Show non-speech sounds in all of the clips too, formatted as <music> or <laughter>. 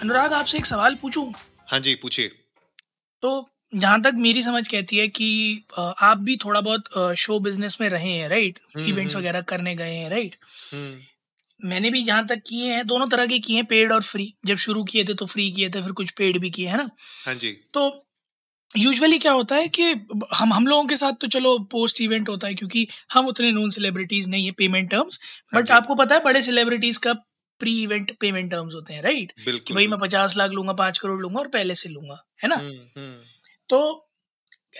अनुराग आपसे एक सवाल पूछूँ? हाँ जी पूछिए। तो जहाँ तक मेरी समझ कहती है कि आप भी थोड़ा बहुत शो बिज़नेस में रहे हैं राइट? इवेंट्स वगैरह करने गए हैं राइट? हम्म, मैंने भी जहाँ तक किए हैं दोनों तरह के किए हैं पेड और फ्री। जब शुरू किए थे तो फ्री किए थे फिर कुछ पेड भी किए है ना? हाँ जी। तो यूजुअली क्या होता है कि हम हम लोगों के साथ तो चलो पोस्ट इवेंट होता है क्योंकि हम उतने नॉन सेलिब्रिटीज नहीं है पेमेंट टर्म्स। हाँ बट आपको पता है बड़े सेलिब्रिटीज का प्री इवेंट पेमेंट टर्म्स होते हैं राइट कि भाई मैं पचास लाख लूँगा पाँच करोड़ लूँगा और पहले से लूँगा है ना? हम्म, हम्म, तो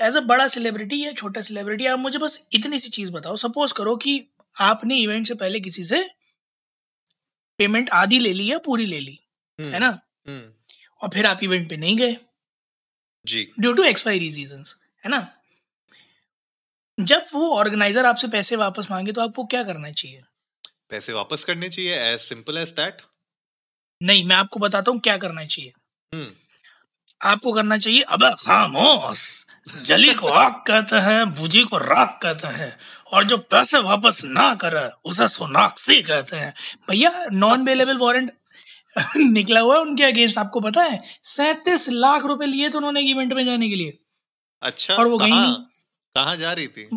एज अ बड़ा सेलिब्रिटी या छोटा सेलिब्रिटी आप मुझे बस इतनी सी चीज़ बताओ। सपोज़ करो कि आपने इवेंट से पहले किसी से पेमेंट आधी ले ली या पूरी ले ली हम्म, है ना? और फिर आप इवेंट पे नहीं गए। जी। ड्यू टू एक्सपायरी रीजन है ना? जब वो ऑर्गेनाइजर आपसे पैसे वापस मांगे तो आपको क्या करना चाहिए? पैसे वापस करने चाहिए एज सिंपल एज दैट नहीं मैं आपको बताता हूँ क्या करना चाहिए। हम्म, आपको करना चाहिए अबे खामोश जली को आग कहते हैं बुझी को राख कहते हैं और जो पैसे वापस ना करे उसे सोनाक्षी कहते हैं। भैया नॉन अवेलेबल वारंट निकला हुआ है उनके अगेंस्ट आपको पता है? सैतीस लाख रुपए लिए थे उन्होंने इवेंट में जाने के लिए। अच्छा और वो गई। कहाँ जा रही थी?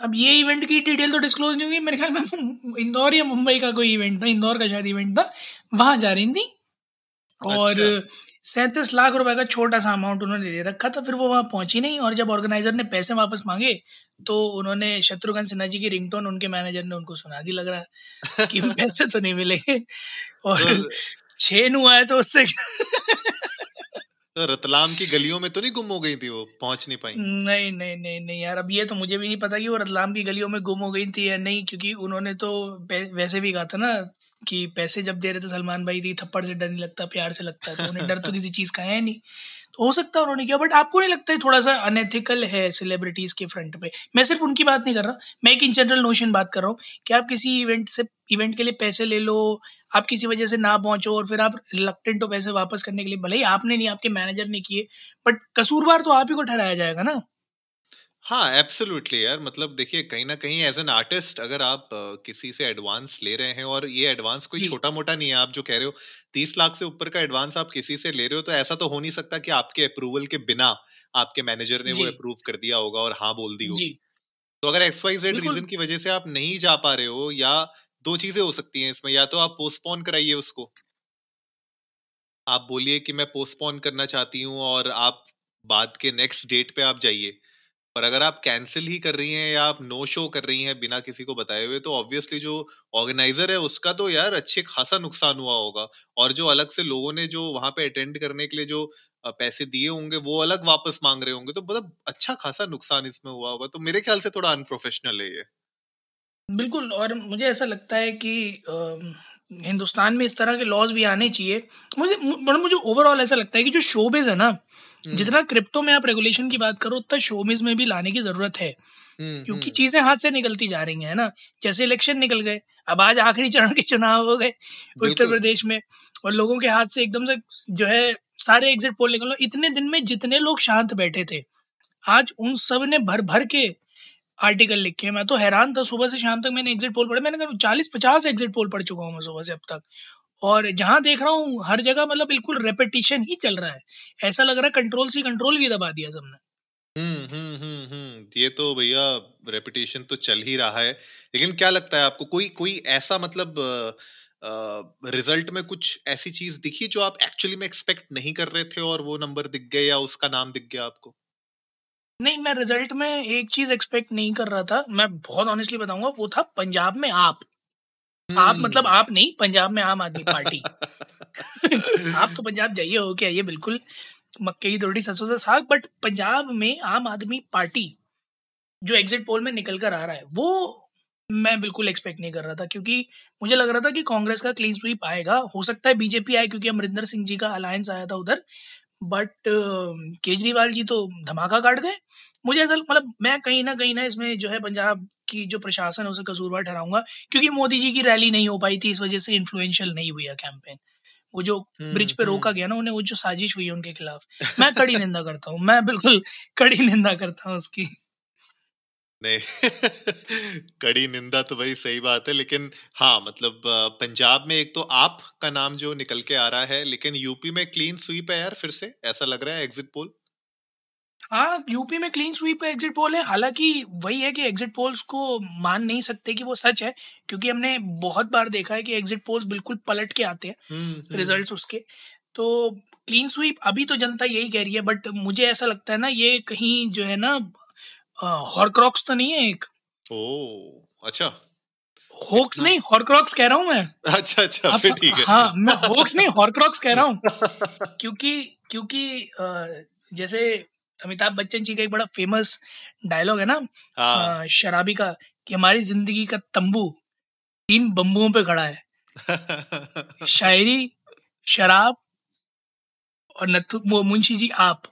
अब ये इवेंट की डिटेल तो डिस्क्लोज नहीं हुई। मेरे ख्याल में इंदौर या मुंबई का कोई इवेंट था इंदौर का शायद इवेंट था। वहाँ जा रही थी। और अच्छा। सैंतीस लाख रुपए का छोटा सा अमाउंट उन्होंने ले रखा था फिर वो वहाँ पहुँची नहीं। और जब ऑर्गेनाइजर ने पैसे वापस मांगे तो उन्होंने शत्रुघ्न सिन्हा जी की रिंगटोन उनके मैनेजर ने उनको सुना दी। लग रहा है कि <laughs> पैसे तो नहीं मिलेंगे। और तो, छह नु आए तो उससे तो रतलाम की गलियों में तो नहीं गुम हो गई थी वो? पहुँच नहीं पाई। नहीं नहीं नहीं नहीं यार अब ये तो मुझे भी नहीं पता कि वो रतलाम की गलियों में गुम हो गई थी या नहीं क्योंकि उन्होंने तो वैसे भी कहा था ना कि पैसे जब दे रहे थे सलमान भाई थी थप्पड़ से डर नहीं लगता प्यार से लगता है तो उन्हें डर तो <laughs> किसी चीज़ का है नहीं। तो हो सकता है उन्होंने किया बट आपको नहीं लगता है थोड़ा सा अनएथिकल है सेलिब्रिटीज के फ्रंट पे? मैं सिर्फ़ उनकी बात नहीं कर रहा, मैं एक इन जनरल नोशन बात कर रहा हूँ कि आप किसी इवेंट से इवेंट के लिए पैसे ले लो, आप किसी वजह से ना पहुंचो और फिर आप रिलकटेंट हो पैसे वापस करने के लिए, भले ही आपने नहीं, आपके मैनेजर ने किए बट कसूरवार तो आप ही को ठहराया जाएगा ना? हाँ एब्सोल्युटली यार मतलब देखिए कहीं ना कहीं एज एन आर्टिस्ट अगर आप अ, किसी से एडवांस ले रहे हैं और ये एडवांस कोई जी। छोटा मोटा नहीं है आप जो कह रहे हो तीस लाख से ऊपर का एडवांस आप किसी से ले रहे हो तो ऐसा तो हो नहीं सकता कि आपके अप्रूवल के बिना आपके मैनेजर ने वो जी। अप्रूव कर दिया होगा और हाँ बोल दी होगी तो अगर एक्स वाई जेड बिल्कुल। रीजन की वजह से आप नहीं जा पा रहे हो या दो चीज़ें हो सकती हैं इसमें या तो आप पोस्टपोन कराइए उसको आप बोलिए कि मैं पोस्टपोन करना चाहती हूँ और आप बाद के नेक्स्ट डेट पे आप जाइए पर अगर आप कैंसिल ही कर रही हैं या आप नो शो कर रही हैं बिना किसी को बताए हुए तो ऑब्वियसली जो ऑर्गेनाइजर है उसका तो यार अच्छे खासा नुकसान हुआ होगा। और जो अलग से लोगों ने जो वहाँ पे अटेंड करने के लिए जो पैसे दिए होंगे, वो अलग वापस मांग रहे होंगे तो मतलब अच्छा खासा नुकसान इसमें हुआ होगा। तो मेरे ख्याल से थोड़ा अनप्रोफेशनल है ये। बिल्कुल, और मुझे ऐसा लगता है कि हिंदुस्तान में इस तरह के लॉज भी आने चाहिए। मुझे मुझे ओवरऑल ऐसा लगता है कि जो शोबेज है ना जितना क्रिप्टो में आप रेगुलेशन की बात करो उतना शोबिज में भी लाने की ज़रूरत है। हम्म, क्योंकि हम्म, चीज़ें हाथ से निकलती जा रही हैं है ना? जैसे इलेक्शन निकल गए अब आज आखिरी चरण के चुनाव हो गए उत्तर प्रदेश में और लोगों के हाथ से एकदम से जो है सारे एग्जिट पोल निकल इतने दिन में जितने लोग शांत बैठे थे आज उन सबने भर भर के आर्टिकल लिखे मैं तो हैरान था सुबह से शाम तक मैंने एग्जिट पोल पढ़े मैंने कहा चालीस पचास एग्जिट पोल पढ़ चुका हूँ मैं सुबह से अब तक। और जहाँ देख रहा हूँ हर जगह मतलब बिल्कुल रेपिटेशन ही चल रहा है। ऐसा लग रहा है कंट्रोल सी कंट्रोल भी दबा दिया सबने। हम्म हम्म हम्म ये तो भैया रेपुटेशन तो चल ही रहा है। लेकिन क्या लगता है आपको कोई कोई ऐसा मतलब रिज़ल्ट में कुछ ऐसी चीज़ दिखी जो आप एक्चुअली में एक्सपेक्ट नहीं कर रहे थे और वो नंबर दिख गए या उसका नाम दिख गया आपको? नहीं मैं रिज़ल्ट में एक चीज़ एक्सपेक्ट नहीं कर रहा था। मैं बहुत ऑनेस्टली बताऊँगा वो था पंजाब में आप। आप हम्म। मतलब आप नहीं पंजाब में आम आदमी पार्टी। <laughs> आप तो पंजाब जाइए हो के आइए बिल्कुल मक्के की रोटी सरसों से साग बट पंजाब में आम आदमी पार्टी जो एग्जिट पोल में निकल कर आ रहा है वो मैं बिल्कुल एक्सपेक्ट नहीं कर रहा था क्योंकि मुझे लग रहा था कि कांग्रेस का क्लीन स्वीप आएगा। हो सकता है बीजेपी आए क्योंकि अमरिंदर सिंह जी का अलायंस आया था उधर। बट केजरीवाल जी तो धमाका काट गए। मुझे ऐसा मतलब मैं कहीं ना कहीं ना इसमें जो है पंजाब की जो प्रशासन है उसे कसूरवार ठहराऊँगा क्योंकि मोदी जी की रैली नहीं हो पाई थी इस वजह से इन्फ्लुएंशियल नहीं हुई है कैंपेन वो जो ब्रिज पे रोका गया ना उन्हें वो जो साजिश हुई है उनके खिलाफ। मैं कड़ी <laughs> निंदा करता हूँ मैं बिल्कुल कड़ी निंदा करता हूँ उसकी। नहीं। <laughs> कड़ी निंदा तो भाई सही बात है लेकिन हाँ मतलब पंजाब में एक तो आप का नाम जो निकल के आ रहा है लेकिन यूपी में क्लीन स्वीप है यार फिर से ऐसा लग रहा है एग्जिट पोल हाँ यूपी में क्लीन स्वीप एग्जिट पोल है हालाँकि वही है कि एग्जिट पोल्स को मान नहीं सकते कि वो सच है क्योंकि हमने बहुत बार देखा है कि एग्जिट पोल्स बिल्कुल पलट के आते हैं रिजल्ट्स उसके। तो क्लीन स्वीप अभी तो जनता यही कह रही है बट मुझे ऐसा लगता है ना ये कहीं जो है ना हॉरक्रॉक्स तो नहीं है एक। ओ अच्छा। होक्स नहीं हॉरक्रॉक्स कह रहा हूँ मैं। अच्छा अच्छा फिर ठीक है। हाँ मैं होक्स नहीं हॉरक्रॉक्स कह रहा हूँ। <laughs> क्योंकि क्योंकि जैसे अमिताभ बच्चन जी का एक बड़ा फ़ेमस डायलॉग है ना हाँ। शराबी का कि हमारी ज़िंदगी का तंबू तीन बम्बुओं पे खड़ा है। शायरी शराब और नथु मुंशी जी आप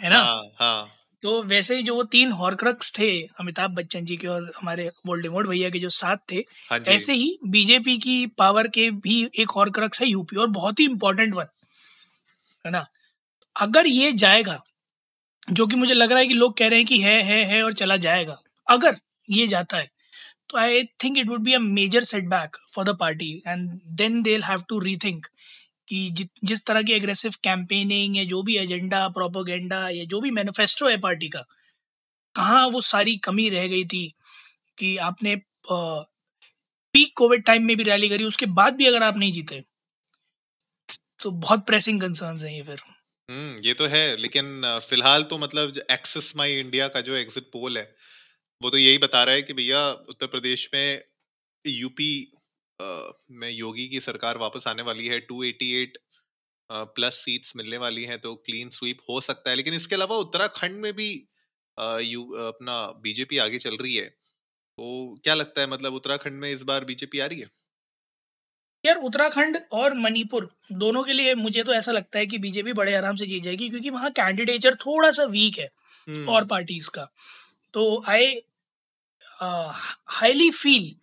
है ना? हाँ, हाँ. तो वैसे ही जो वो तीन हॉरक्रक्स थे अमिताभ बच्चन जी के और हमारे वोल्डेमोट भैया के जो साथ थे हाँ ऐसे ही बीजेपी की पावर के भी एक हॉरक्रक्स है यूपी और बहुत ही इंपॉर्टेंट वन है ना? अगर ये जाएगा जो कि मुझे लग रहा है कि लोग कह रहे हैं कि है है है और चला जाएगा अगर ये जाता है तो I think it would be a major setback for the party and then they have to rethink कि जि, जिस तरह की एग्रेसिव कैंपेनिंग या जो भी एजेंडा प्रोपोगेंडा या जो भी मैनिफेस्टो है पार्टी का कहाँ वो सारी कमी रह गई थी कि आपने पीक कोविड टाइम में भी रैली करी उसके बाद भी अगर आप नहीं जीते तो बहुत प्रेसिंग कंसर्न्स हैं ये फिर। हम्म ये तो है लेकिन फ़िलहाल तो मतलब एक्सेस माई इंडिया का जो एग्जिट पोल है वो तो यही बता रहा है कि भैया उत्तर प्रदेश में यूपी में योगी की सरकार वापस आने वाली है 288 प्लस सीट्स मिलने वाली हैं तो क्लीन स्वीप हो सकता है। लेकिन इसके अलावा उत्तराखंड में भी यू अपना बीजेपी आगे चल रही है। तो क्या लगता है मतलब उत्तराखंड में इस बार बीजेपी आ रही है? यार उत्तराखंड और मणिपुर दोनों के लिए मुझे तो ऐसा लगता है कि बीजेपी बड़े आराम से जीत जाएगी क्योंकि वहाँ कैंडिडेचर थोड़ा सा वीक है और पार्टीज़ का। तो आई हाईली फील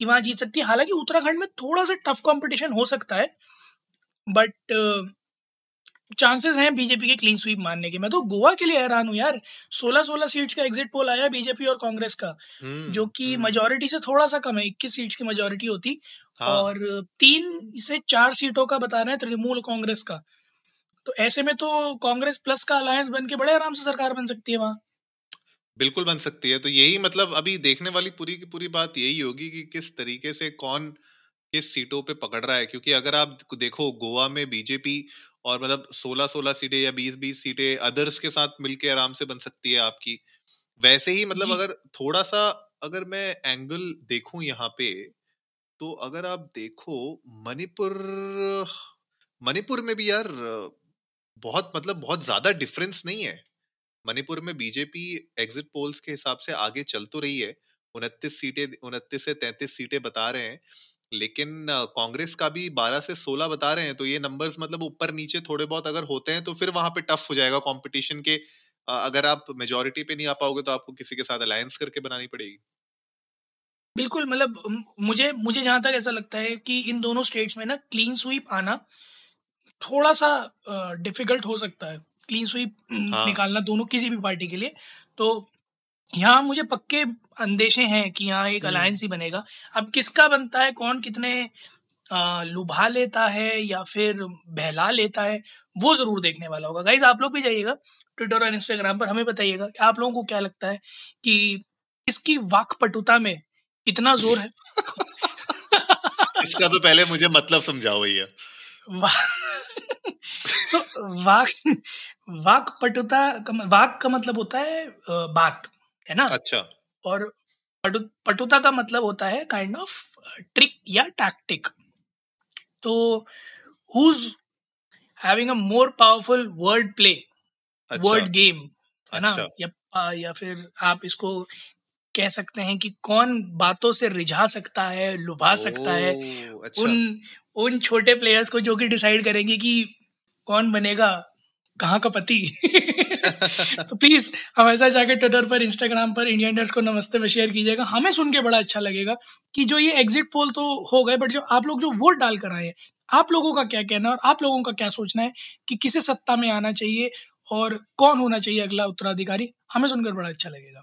कि वहाँ जीत सकती है। हालाँकि उत्तराखंड में थोड़ा सा टफ कंपटीशन हो सकता है बट चांसेस हैं बीजेपी के क्लीन स्वीप मानने के। मैं तो गोवा के लिए हैरान हूँ यार। सोलह सोलह सीट्स का एग्जिट पोल आया बीजेपी और कांग्रेस का हम्म, जो कि मेजोरिटी हम्म। से थोड़ा सा कम है इक्कीस सीट्स की मेजोरिटी होती। हाँ. और तीन से चार सीटों का बता रहे हैं तृणमूल कांग्रेस का। तो ऐसे में तो कांग्रेस प्लस का अलायंस बन के बड़े आराम से सरकार बन सकती है वहाँ। बिल्कुल बन सकती है। तो यही मतलब अभी देखने वाली पूरी की पूरी बात यही होगी कि किस तरीके से कौन किस सीटों पे पकड़ रहा है। क्योंकि अगर आप देखो गोवा में बीजेपी और मतलब 16 16 सीटें या 20 20 सीटें अदर्स के साथ मिलके आराम से बन सकती है आपकी। वैसे ही मतलब अगर थोड़ा सा अगर मैं एंगल देखूँ यहाँ पे तो अगर आप देखो मणिपुर मणिपुर में भी यार बहुत मतलब बहुत ज़्यादा डिफरेंस नहीं है। मणिपुर में बीजेपी एग्जिट पोल्स के हिसाब से आगे चल तो रही है, उनतीस सीटें, उनतीस से तैतीस सीटें बता रहे हैं, लेकिन कांग्रेस का भी 12 से 16 बता रहे हैं तो ये नंबर्स मतलब ऊपर नीचे थोड़े बहुत अगर होते हैं तो फिर वहाँ पे टफ हो जाएगा कंपटीशन के अगर आप मेजोरिटी पे नहीं आ पाओगे तो आपको किसी के साथ अलायंस करके बनानी पड़ेगी। बिल्कुल मतलब मुझे मुझे जहाँ तक ऐसा लगता है कि इन दोनों स्टेट्स में ना क्लीन स्वीप आना थोड़ा सा डिफ़िकल्ट हो सकता है। क्लीन स्वीप हाँ. निकालना दोनों किसी भी पार्टी के लिए। तो यहाँ मुझे पक्के अंदेशे हैं कि यहाँ एक अलायंस ही बनेगा। अब किसका बनता है कौन कितने लुभा लेता है या फिर बहला लेता है वो ज़रूर देखने वाला होगा। गाइज़ आप लोग भी जाइएगा ट्विटर और इंस्टाग्राम पर हमें बताइएगा कि आप लोगों को क्या लगता है कि इसकी वाक पटुता में कितना ज़ोर है? <laughs> इसका तो पहले मुझे मतलब समझाओ भैया। सो वाक वाक पटुता वाक का मतलब होता है बात है ना? अच्छा। और पटु, पटुता का मतलब होता है काइंड ऑफ़ ट्रिक या टैक्टिक तो who's having a more powerful word play word game है ना? अच्छा। या या फिर आप इसको कह सकते हैं कि कौन बातों से रिझा सकता है लुभा ओ, सकता है। अच्छा। उन उन छोटे प्लेयर्स को जो कि डिसाइड करेंगे कि कौन बनेगा कहाँ का पति। <laughs> तो प्लीज़ हमेशा जाके ट्विटर पर इंस्टाग्राम पर इंडियन इंडियंस को नमस्ते में शेयर कीजिएगा। हमें सुन के बड़ा अच्छा लगेगा कि जो ये एग्जिट पोल तो हो गए बट जो आप लोग जो वोट डाल कर आए हैं आप लोगों का क्या कहना है और आप लोगों का क्या सोचना है कि किसे सत्ता में आना चाहिए और कौन होना चाहिए अगला उत्तराधिकारी हमें सुनकर बड़ा अच्छा लगेगा।